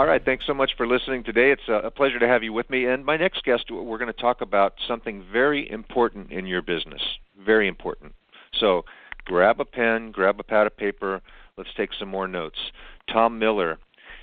All right, thanks so much for listening today. It's uh, a pleasure to have you with me. And my next guest, we're going to talk about something very important in your business. Very important. So grab a pen, grab a pad of paper. Let's take some more notes. Tom Miller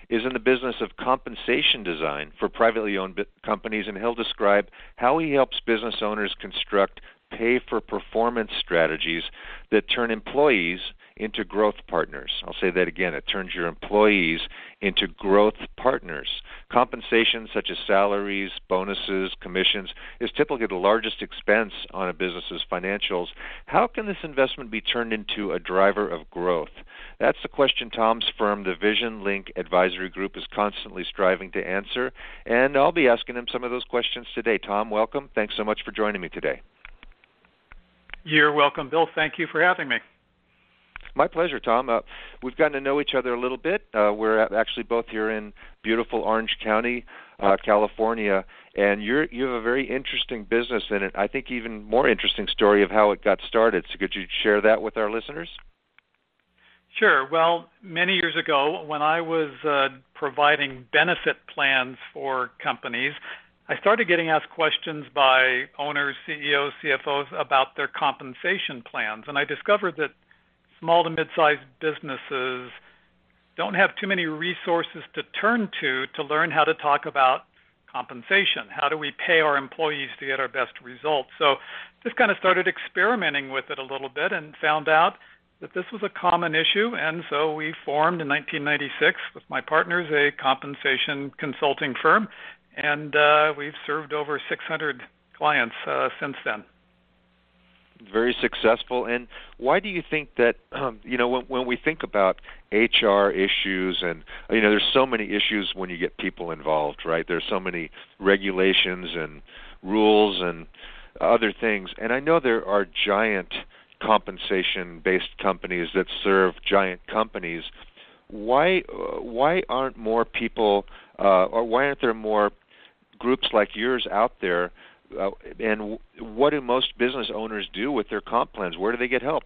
is in the business of compensation design for privately owned companies, and he'll describe how he helps business owners construct pay for performance strategies that turn employees into growth partners. I'll say that again. It turns your employees into growth partners. Compensation, such as salaries, bonuses, commissions, is typically the largest expense on a business's financials. How can this investment be turned into a driver of growth? That's the question Tom's firm, the VisionLink Advisory Group, is constantly striving to answer, and I'll be asking him some of those questions today. Tom, welcome. Thanks so much for joining me today. You're welcome, Bill. Thank you for having me. My pleasure, Tom. Uh, we've gotten to know each other a little bit. Uh, we're actually both here in beautiful Orange County, uh, California, and you're you have a very interesting business in it. I think even more interesting story of how it got started. So could you share that with our listeners? Sure. Well, many years ago, when I was uh, providing benefit plans for companies, I started getting asked questions by owners, CEOs, CFOs about their compensation plans, and I discovered that small to mid-sized businesses don't have too many resources to turn to to learn how to talk about compensation. How do we pay our employees to get our best results? So just kind of started experimenting with it a little bit and found out that this was a common issue, and so we formed in 1996 with my partners a compensation consulting firm, and uh, we've served over 600 clients uh, since then very successful. And why do you think that um, you know when when we think about HR issues and you know there's so many issues when you get people involved, right? There's so many regulations and rules and other things. And I know there are giant compensation based companies that serve giant companies. Why why aren't more people uh, or why aren't there more groups like yours out there uh, and what do most business owners do with their comp plans? Where do they get help?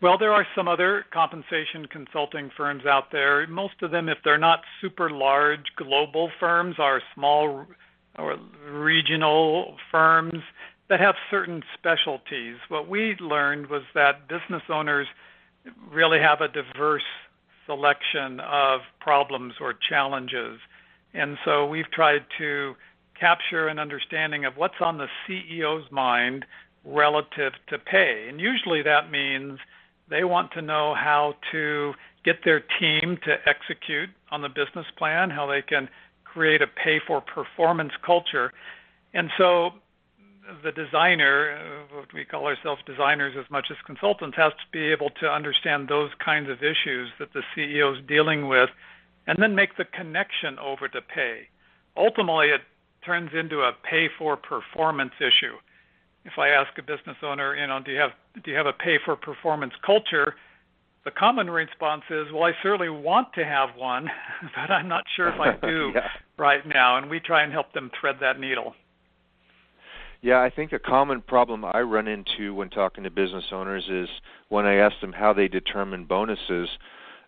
Well, there are some other compensation consulting firms out there. Most of them, if they're not super large global firms, are small or regional firms that have certain specialties. What we learned was that business owners really have a diverse selection of problems or challenges. And so we've tried to capture an understanding of what's on the CEO's mind relative to pay. And usually that means they want to know how to get their team to execute on the business plan, how they can create a pay for performance culture. And so the designer, what we call ourselves designers as much as consultants, has to be able to understand those kinds of issues that the CEO is dealing with and then make the connection over to pay. Ultimately, it turns into a pay for performance issue. If I ask a business owner, you know, do you have do you have a pay for performance culture? The common response is, well, I certainly want to have one, but I'm not sure if I do yeah. right now. And we try and help them thread that needle. Yeah, I think a common problem I run into when talking to business owners is when I ask them how they determine bonuses.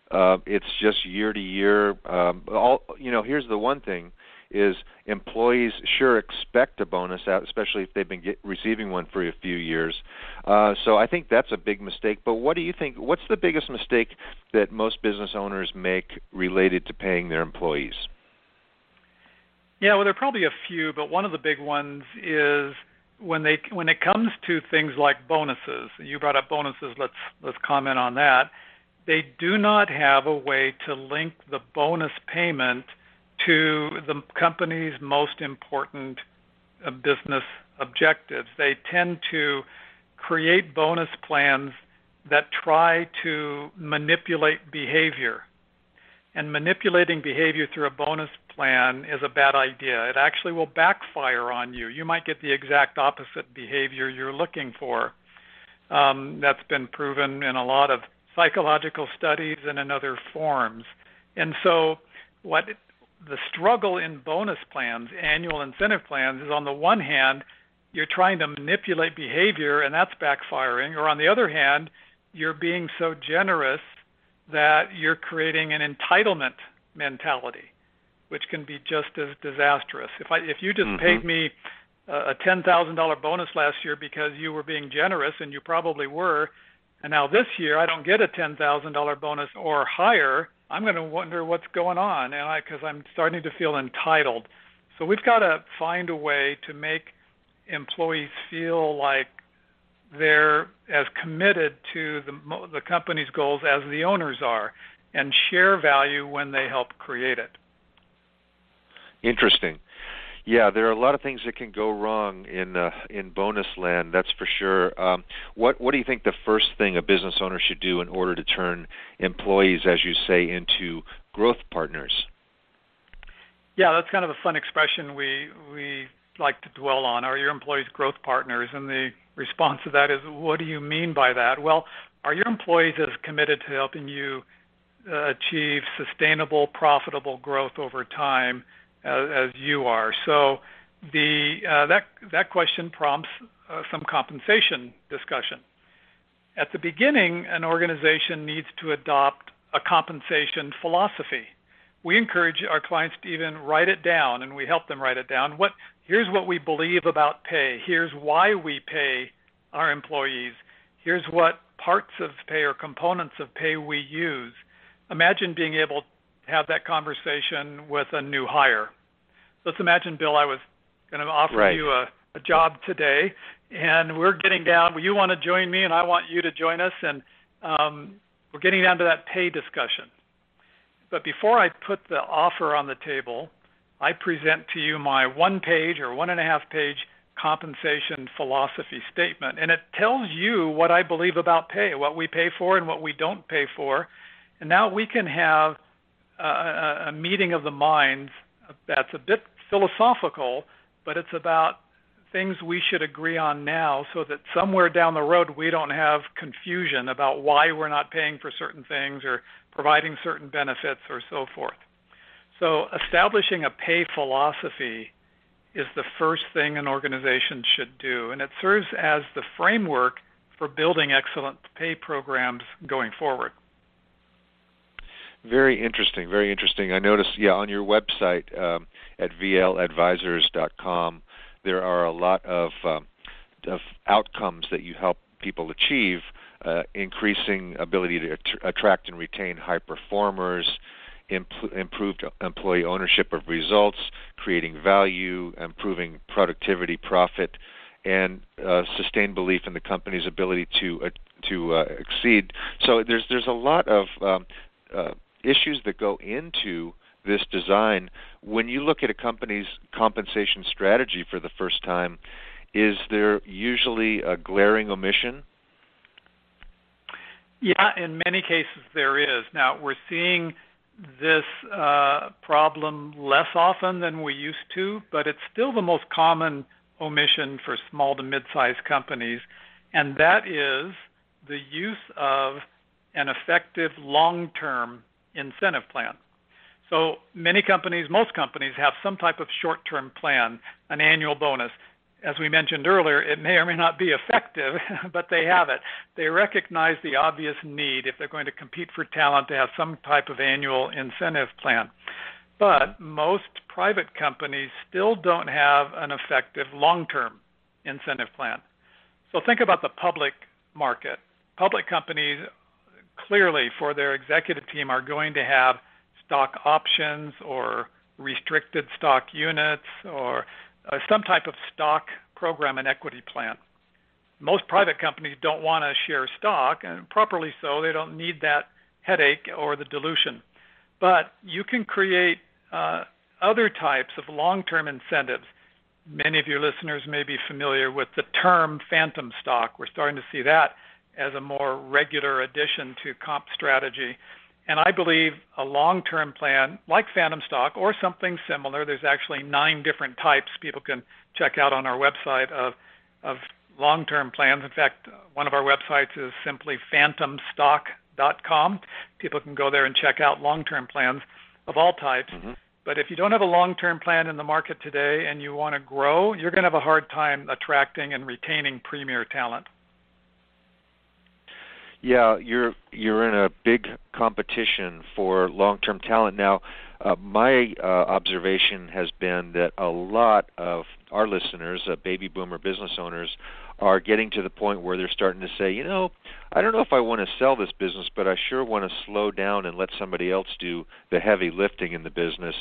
Uh, it's just year to year. Um, all you know. Here's the one thing: is employees sure expect a bonus out, especially if they've been get, receiving one for a few years. Uh, so I think that's a big mistake. But what do you think? What's the biggest mistake that most business owners make related to paying their employees? Yeah, well, there are probably a few, but one of the big ones is when they when it comes to things like bonuses. You brought up bonuses. Let's let's comment on that. They do not have a way to link the bonus payment to the company's most important uh, business objectives. They tend to create bonus plans that try to manipulate behavior. And manipulating behavior through a bonus plan is a bad idea. It actually will backfire on you. You might get the exact opposite behavior you're looking for. Um, that's been proven in a lot of psychological studies and in other forms. And so, what the struggle in bonus plans, annual incentive plans, is on the one hand, you're trying to manipulate behavior and that's backfiring, or on the other hand, you're being so generous that you're creating an entitlement mentality, which can be just as disastrous. If I if you just mm-hmm. paid me a ten thousand dollar bonus last year because you were being generous, and you probably were, and now this year I don't get a ten thousand dollar bonus or higher, I'm going to wonder what's going on, and because I'm starting to feel entitled. So we've got to find a way to make employees feel like they're as committed to the, the company's goals as the owners are and share value when they help create it. Interesting. Yeah, there are a lot of things that can go wrong in uh, in bonus land. That's for sure. Um, what what do you think the first thing a business owner should do in order to turn employees, as you say, into growth partners? Yeah, that's kind of a fun expression we we like to dwell on. Are your employees growth partners? And the response to that is, what do you mean by that? Well, are your employees as committed to helping you uh, achieve sustainable, profitable growth over time as, as you are? So the uh, that that question prompts uh, some compensation discussion. At the beginning, an organization needs to adopt a compensation philosophy. We encourage our clients to even write it down, and we help them write it down. What here's what we believe about pay. Here's why we pay our employees. Here's what parts of pay or components of pay we use. Imagine being able have that conversation with a new hire. Let's imagine, Bill, I was going to offer right. you a, a job today, and we're getting down. Well, you want to join me, and I want you to join us, and um, we're getting down to that pay discussion. But before I put the offer on the table, I present to you my one page or one and a half page compensation philosophy statement. And it tells you what I believe about pay, what we pay for and what we don't pay for. And now we can have a, meeting of the minds that's a bit philosophical, but it's about things we should agree on now so that somewhere down the road we don't have confusion about why we're not paying for certain things or providing certain benefits or so forth. So, establishing a pay philosophy is the first thing an organization should do, and it serves as the framework for building excellent pay programs going forward. Very interesting, very interesting. I noticed, yeah, on your website um, at vladvisors.com, there are a lot of, uh, of outcomes that you help people achieve, uh, increasing ability to attract and retain high performers, imp- improved employee ownership of results, creating value, improving productivity, profit, and uh, sustained belief in the company's ability to uh, to uh, exceed. So there's there's a lot of um, uh, issues that go into this design. When you look at a company's compensation strategy for the first time, is there usually a glaring omission? Yeah, in many cases there is. Now we're seeing this uh, problem less often than we used to, but it's still the most common omission for small to mid-sized companies, and that is the use of an effective long-term incentive plan. So many companies, most companies, have some type of short-term plan, an annual bonus as we mentioned earlier, it may or may not be effective, but they have it. They recognize the obvious need if they're going to compete for talent to have some type of annual incentive plan. But most private companies still don't have an effective long term incentive plan. So think about the public market. Public companies clearly for their executive team are going to have stock options or restricted stock units or uh, some type of stock program and equity plan. Most private companies don't want to share stock, and properly so. They don't need that headache or the dilution. But you can create uh, other types of long term incentives. Many of your listeners may be familiar with the term phantom stock. We're starting to see that as a more regular addition to comp strategy. And I believe a long term plan like phantom stock or something similar, there's actually nine different types people can check out on our website of, of long term plans. In fact, one of our websites is simply phantomstock.com. People can go there and check out long term plans of all types. Mm-hmm. But if you don't have a long term plan in the market today and you want to grow, you're going to have a hard time attracting and retaining premier talent. Yeah, you're you're in a big competition for long-term talent now. Uh, my uh, observation has been that a lot of our listeners, uh, baby boomer business owners, are getting to the point where they're starting to say, you know, I don't know if I want to sell this business, but I sure want to slow down and let somebody else do the heavy lifting in the business,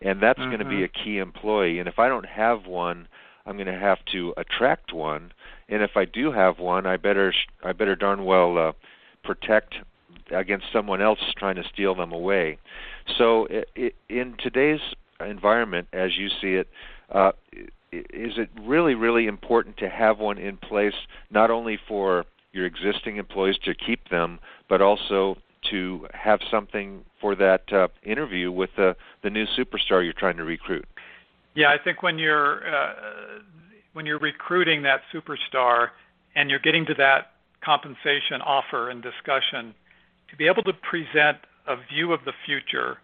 and that's mm-hmm. going to be a key employee. And if I don't have one, I'm going to have to attract one and if I do have one, I better I better darn well uh, protect against someone else trying to steal them away. So it, it, in today's environment, as you see it, uh, is it really really important to have one in place not only for your existing employees to keep them, but also to have something for that uh, interview with the the new superstar you're trying to recruit. Yeah, I think when you're uh, when you're recruiting that superstar and you're getting to that compensation offer and discussion, to be able to present a view of the future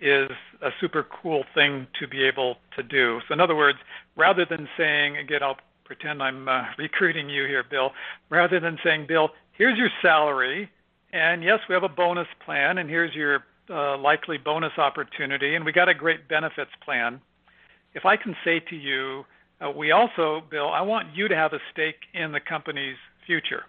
is a super cool thing to be able to do. So, in other words, rather than saying, again, I'll pretend I'm uh, recruiting you here, Bill, rather than saying, Bill, here's your salary, and yes, we have a bonus plan, and here's your uh, likely bonus opportunity, and we got a great benefits plan. If I can say to you, uh, we also, Bill, I want you to have a stake in the company's future.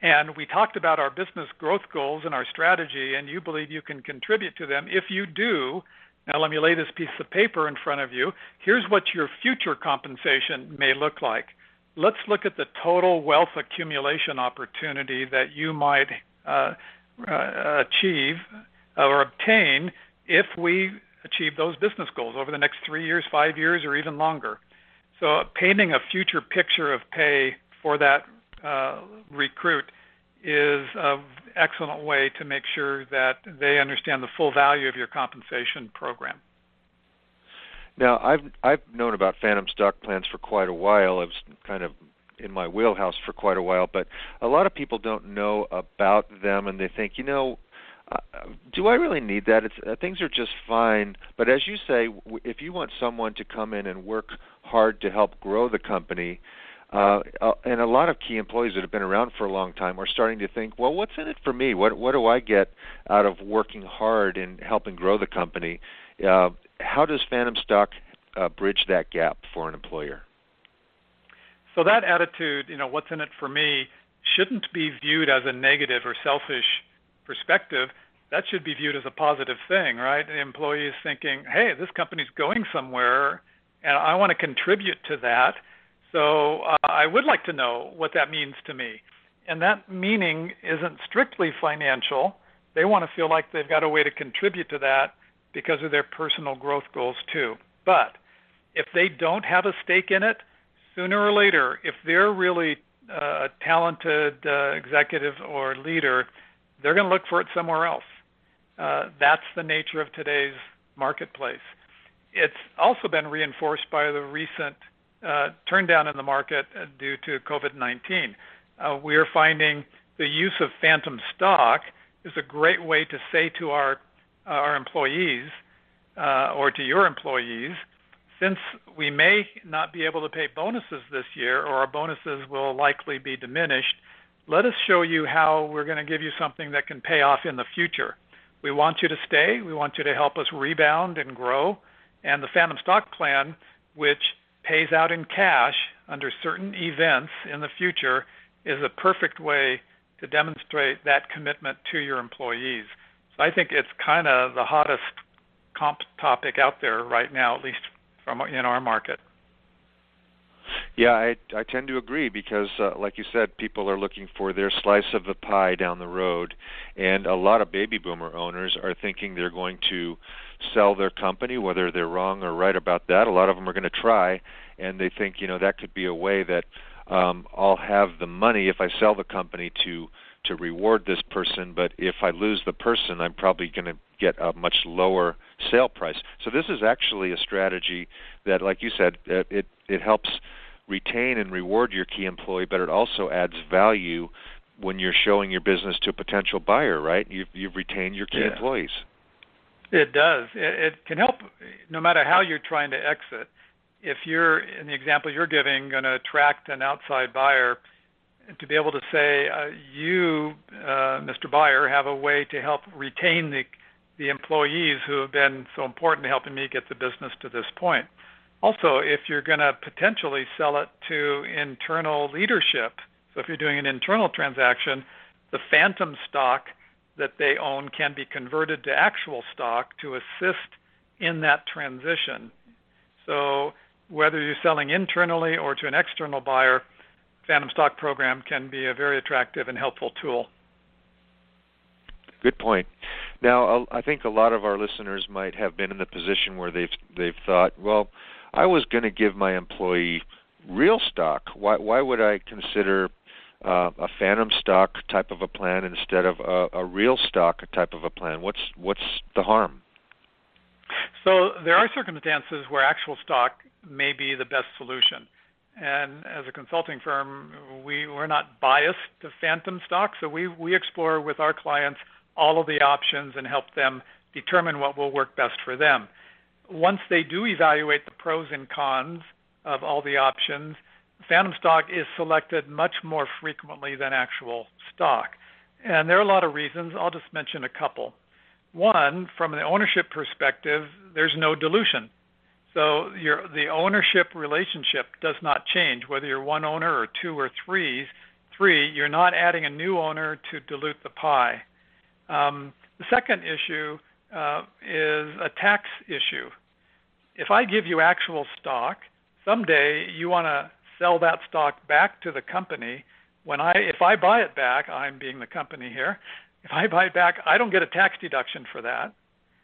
And we talked about our business growth goals and our strategy, and you believe you can contribute to them. If you do, now let me lay this piece of paper in front of you. Here's what your future compensation may look like. Let's look at the total wealth accumulation opportunity that you might uh, uh, achieve or obtain if we achieve those business goals over the next three years, five years, or even longer. So painting a future picture of pay for that uh, recruit is an excellent way to make sure that they understand the full value of your compensation program. Now, I've I've known about phantom stock plans for quite a while. I was kind of in my wheelhouse for quite a while, but a lot of people don't know about them, and they think, you know, do I really need that? It's uh, things are just fine. But as you say, w- if you want someone to come in and work hard to help grow the company. Uh, uh, and a lot of key employees that have been around for a long time are starting to think, well, what's in it for me? What what do I get out of working hard and helping grow the company? Uh, how does Phantom Stock uh, bridge that gap for an employer? So that attitude, you know, what's in it for me, shouldn't be viewed as a negative or selfish perspective. That should be viewed as a positive thing, right? The employee is thinking, hey, this company's going somewhere and I want to contribute to that. So uh, I would like to know what that means to me. And that meaning isn't strictly financial. They want to feel like they've got a way to contribute to that because of their personal growth goals too. But if they don't have a stake in it, sooner or later, if they're really uh, a talented uh, executive or leader, they're going to look for it somewhere else. Uh, that's the nature of today's marketplace it's also been reinforced by the recent uh, turndown in the market due to COVID-19. Uh, we are finding the use of phantom stock is a great way to say to our uh, our employees uh, or to your employees, since we may not be able to pay bonuses this year, or our bonuses will likely be diminished, let us show you how we're going to give you something that can pay off in the future. We want you to stay. We want you to help us rebound and grow. And the Phantom Stock Plan, which pays out in cash under certain events in the future, is a perfect way to demonstrate that commitment to your employees. So I think it's kind of the hottest comp topic out there right now, at least from in our market. Yeah, I I tend to agree because, uh, like you said, people are looking for their slice of the pie down the road, and a lot of baby boomer owners are thinking they're going to sell their company, whether they're wrong or right about that. A lot of them are going to try, and they think you know that could be a way that um, I'll have the money if I sell the company to to reward this person, but if I lose the person, I'm probably going to get a much lower sale price. So this is actually a strategy that, like you said, it it, it helps retain and reward your key employee, but it also adds value when you're showing your business to a potential buyer, right? You've, you've retained your key yeah. employees. It does. It, it can help no matter how you're trying to exit. If you're, in the example you're giving, going to attract an outside buyer, to be able to say, uh, you, uh, Mr. Buyer, have a way to help retain the the employees who have been so important to helping me get the business to this point. Also, if you're going to potentially sell it to internal leadership, so if you're doing an internal transaction, the phantom stock that they own can be converted to actual stock to assist in that transition. So, whether you're selling internally or to an external buyer, phantom stock program can be a very attractive and helpful tool. Good point. Now, I think a lot of our listeners might have been in the position where they've they've thought, well, I was going to give my employee real stock. Why why would I consider uh, a phantom stock type of a plan instead of a, a real stock type of a plan? What's what's the harm? So there are circumstances where actual stock may be the best solution. And as a consulting firm, we, we're not biased to phantom stock, so we, we explore with our clients all of the options and help them determine what will work best for them. Once they do evaluate the pros and cons of all the options, phantom stock is selected much more frequently than actual stock. And there are a lot of reasons. I'll just mention a couple. One, from an ownership perspective, there's no dilution. So your the ownership relationship does not change whether you're one owner or two or three. Three, you're not adding a new owner to dilute the pie. Um, the second issue uh, is a tax issue. If I give you actual stock, someday you want to sell that stock back to the company. When I, if I buy it back, I'm being the company here. If I buy it back, I don't get a tax deduction for that.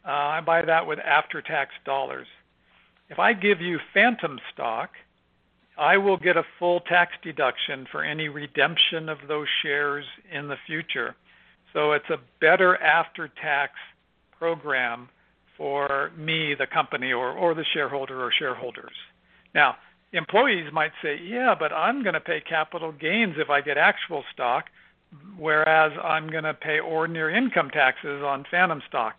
Uh, I buy that with after-tax dollars. If I give you phantom stock, I will get a full tax deduction for any redemption of those shares in the future. So it's a better after tax program for me, the company, or, or the shareholder or shareholders. Now, employees might say, yeah, but I'm going to pay capital gains if I get actual stock, whereas I'm going to pay ordinary income taxes on phantom stock.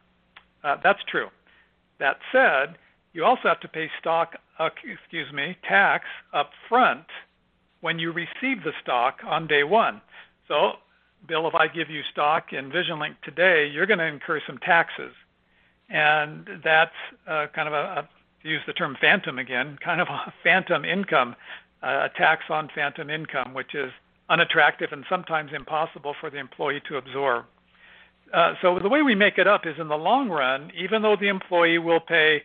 Uh, that's true. That said, you also have to pay stock, uh, excuse me, tax up front when you receive the stock on day one. So Bill, if I give you stock in VisionLink today, you're going to incur some taxes. And that's uh, kind of a, a, use the term phantom again, kind of a phantom income, uh, a tax on phantom income, which is unattractive and sometimes impossible for the employee to absorb. Uh, so the way we make it up is in the long run, even though the employee will pay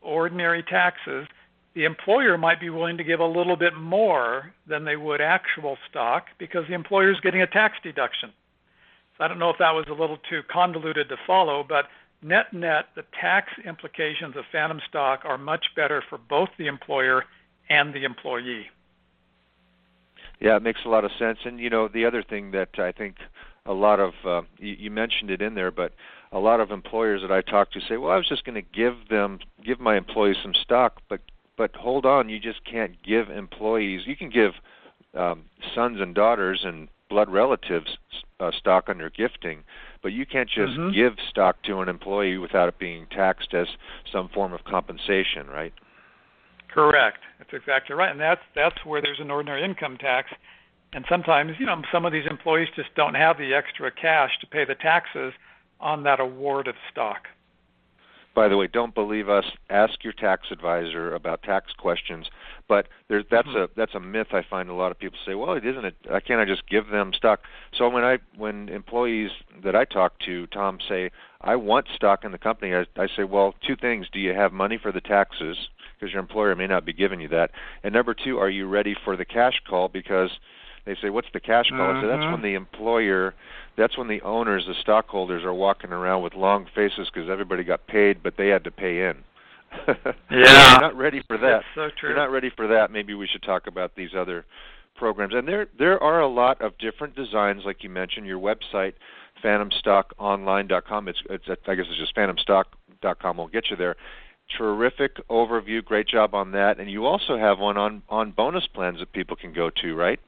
ordinary taxes, the employer might be willing to give a little bit more than they would actual stock because the employer is getting a tax deduction. So I don't know if that was a little too convoluted to follow, but net net, the tax implications of phantom stock are much better for both the employer and the employee. Yeah, it makes a lot of sense. And you know, the other thing that I think a lot of uh, you, you mentioned it in there, but a lot of employers that I talk to say, "Well, I was just going to give them give my employees some stock, but but hold on, you just can't give employees. You can give um, sons and daughters and blood relatives uh, stock under gifting, but you can't just mm-hmm. give stock to an employee without it being taxed as some form of compensation, right? Correct. That's exactly right, and that's that's where there's an ordinary income tax. And sometimes, you know, some of these employees just don't have the extra cash to pay the taxes on that award of stock. By the way, don't believe us. Ask your tax advisor about tax questions. But there, that's mm-hmm. a that's a myth. I find a lot of people say, "Well, it isn't it? Why can't I just give them stock?" So when I when employees that I talk to, Tom, say, "I want stock in the company," I, I say, "Well, two things: Do you have money for the taxes?" Because your employer may not be giving you that. And number two, are you ready for the cash call? Because they say, "What's the cash call?" Mm-hmm. I say, "That's when the employer that's when the owners, the stockholders, are walking around with long faces because everybody got paid, but they had to pay in. yeah, you're not ready for that. That's so true. You're not ready for that. Maybe we should talk about these other programs. And there there are a lot of different designs, like you mentioned. Your website, phantomstockonline.com. It's it's I guess it's just phantomstock.com. We'll get you there. Terrific overview. Great job on that. And you also have one on on bonus plans that people can go to, right?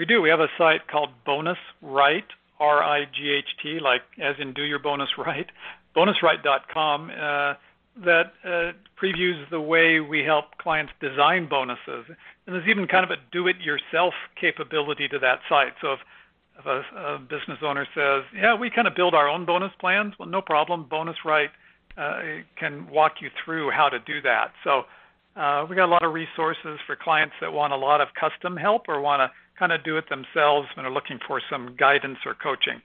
We do. We have a site called Bonus Right, R I G H T, like as in do your bonus right, bonusright.com, uh, that uh, previews the way we help clients design bonuses. And there's even kind of a do it yourself capability to that site. So if, if a, a, business owner says, yeah, we kind of build our own bonus plans, well, no problem. Bonus Right uh, can walk you through how to do that. So uh, we got a lot of resources for clients that want a lot of custom help or want to kind of do it themselves and are looking for some guidance or coaching.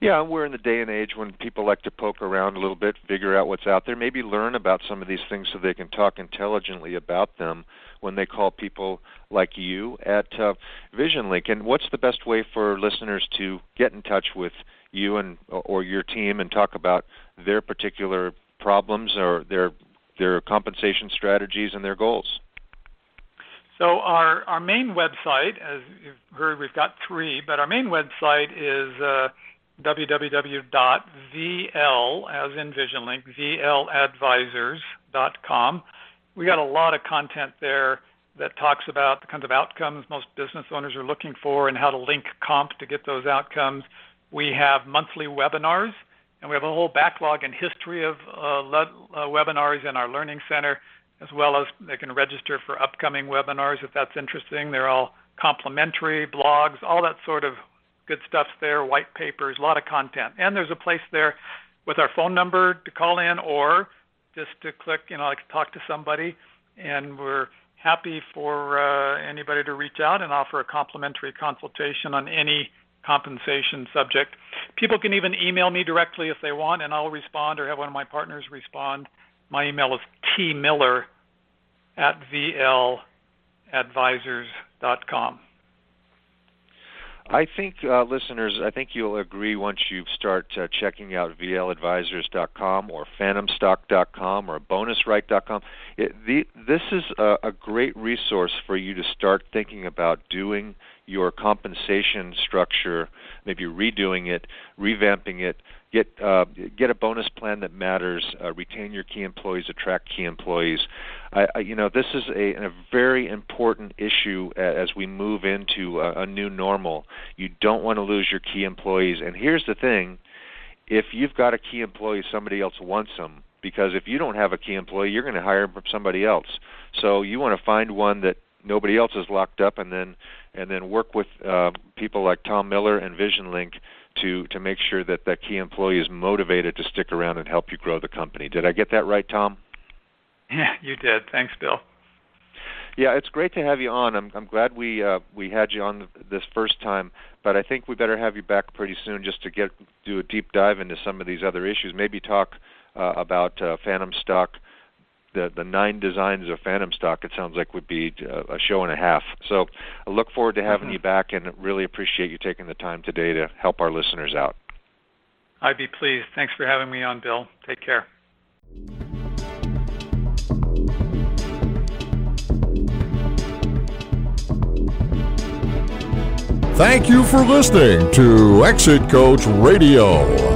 Yeah, we're in the day and age when people like to poke around a little bit, figure out what's out there, maybe learn about some of these things so they can talk intelligently about them when they call people like you at uh, VisionLink. And what's the best way for listeners to get in touch with you and or your team and talk about their particular problems or their their compensation strategies and their goals? So our, our main website, as you've heard, we've got three, but our main website is uh, www.vl, as in VisionLink, vladvisors.com. We got a lot of content there that talks about the kinds of outcomes most business owners are looking for and how to link comp to get those outcomes. We have monthly webinars, and we have a whole backlog and history of uh, le- uh, webinars in our Learning Center as well as they can register for upcoming webinars if that's interesting. They're all complimentary, blogs, all that sort of good stuff's there, white papers, a lot of content. And there's a place there with our phone number to call in or just to click, you know, like talk to somebody. And we're happy for uh, anybody to reach out and offer a complimentary consultation on any compensation subject. People can even email me directly if they want, and I'll respond or have one of my partners respond. My email is tmiller at vladvisors.com. I think uh, listeners, I think you'll agree once you start uh, checking out vladvisors.com or phantomstock.com or bonusright.com. It, the, this is a, a great resource for you to start thinking about doing your compensation structure, maybe redoing it, revamping it, get uh, get a bonus plan that matters, uh, retain your key employees, attract key employees. I, I, you know, this is a, a very important issue as we move into a, a new normal. You don't want to lose your key employees. And here's the thing: if you've got a key employee, somebody else wants them. Because if you don't have a key employee, you're going to hire somebody else. So you want to find one that nobody else is locked up, and then and then work with uh, people like Tom Miller and VisionLink to to make sure that that key employee is motivated to stick around and help you grow the company. Did I get that right, Tom? Yeah, you did. Thanks, Bill. Yeah, it's great to have you on. I'm I'm glad we uh, we had you on this first time, but I think we better have you back pretty soon just to get do a deep dive into some of these other issues. Maybe talk uh, about uh, Phantom Stock the the nine designs of Phantom Stock, it sounds like would be a show and a half. So I look forward to having mm-hmm. you back, and really appreciate you taking the time today to help our listeners out. I'd be pleased. Thanks for having me on, Bill. Take care. Thank you for listening to Exit Coach Radio.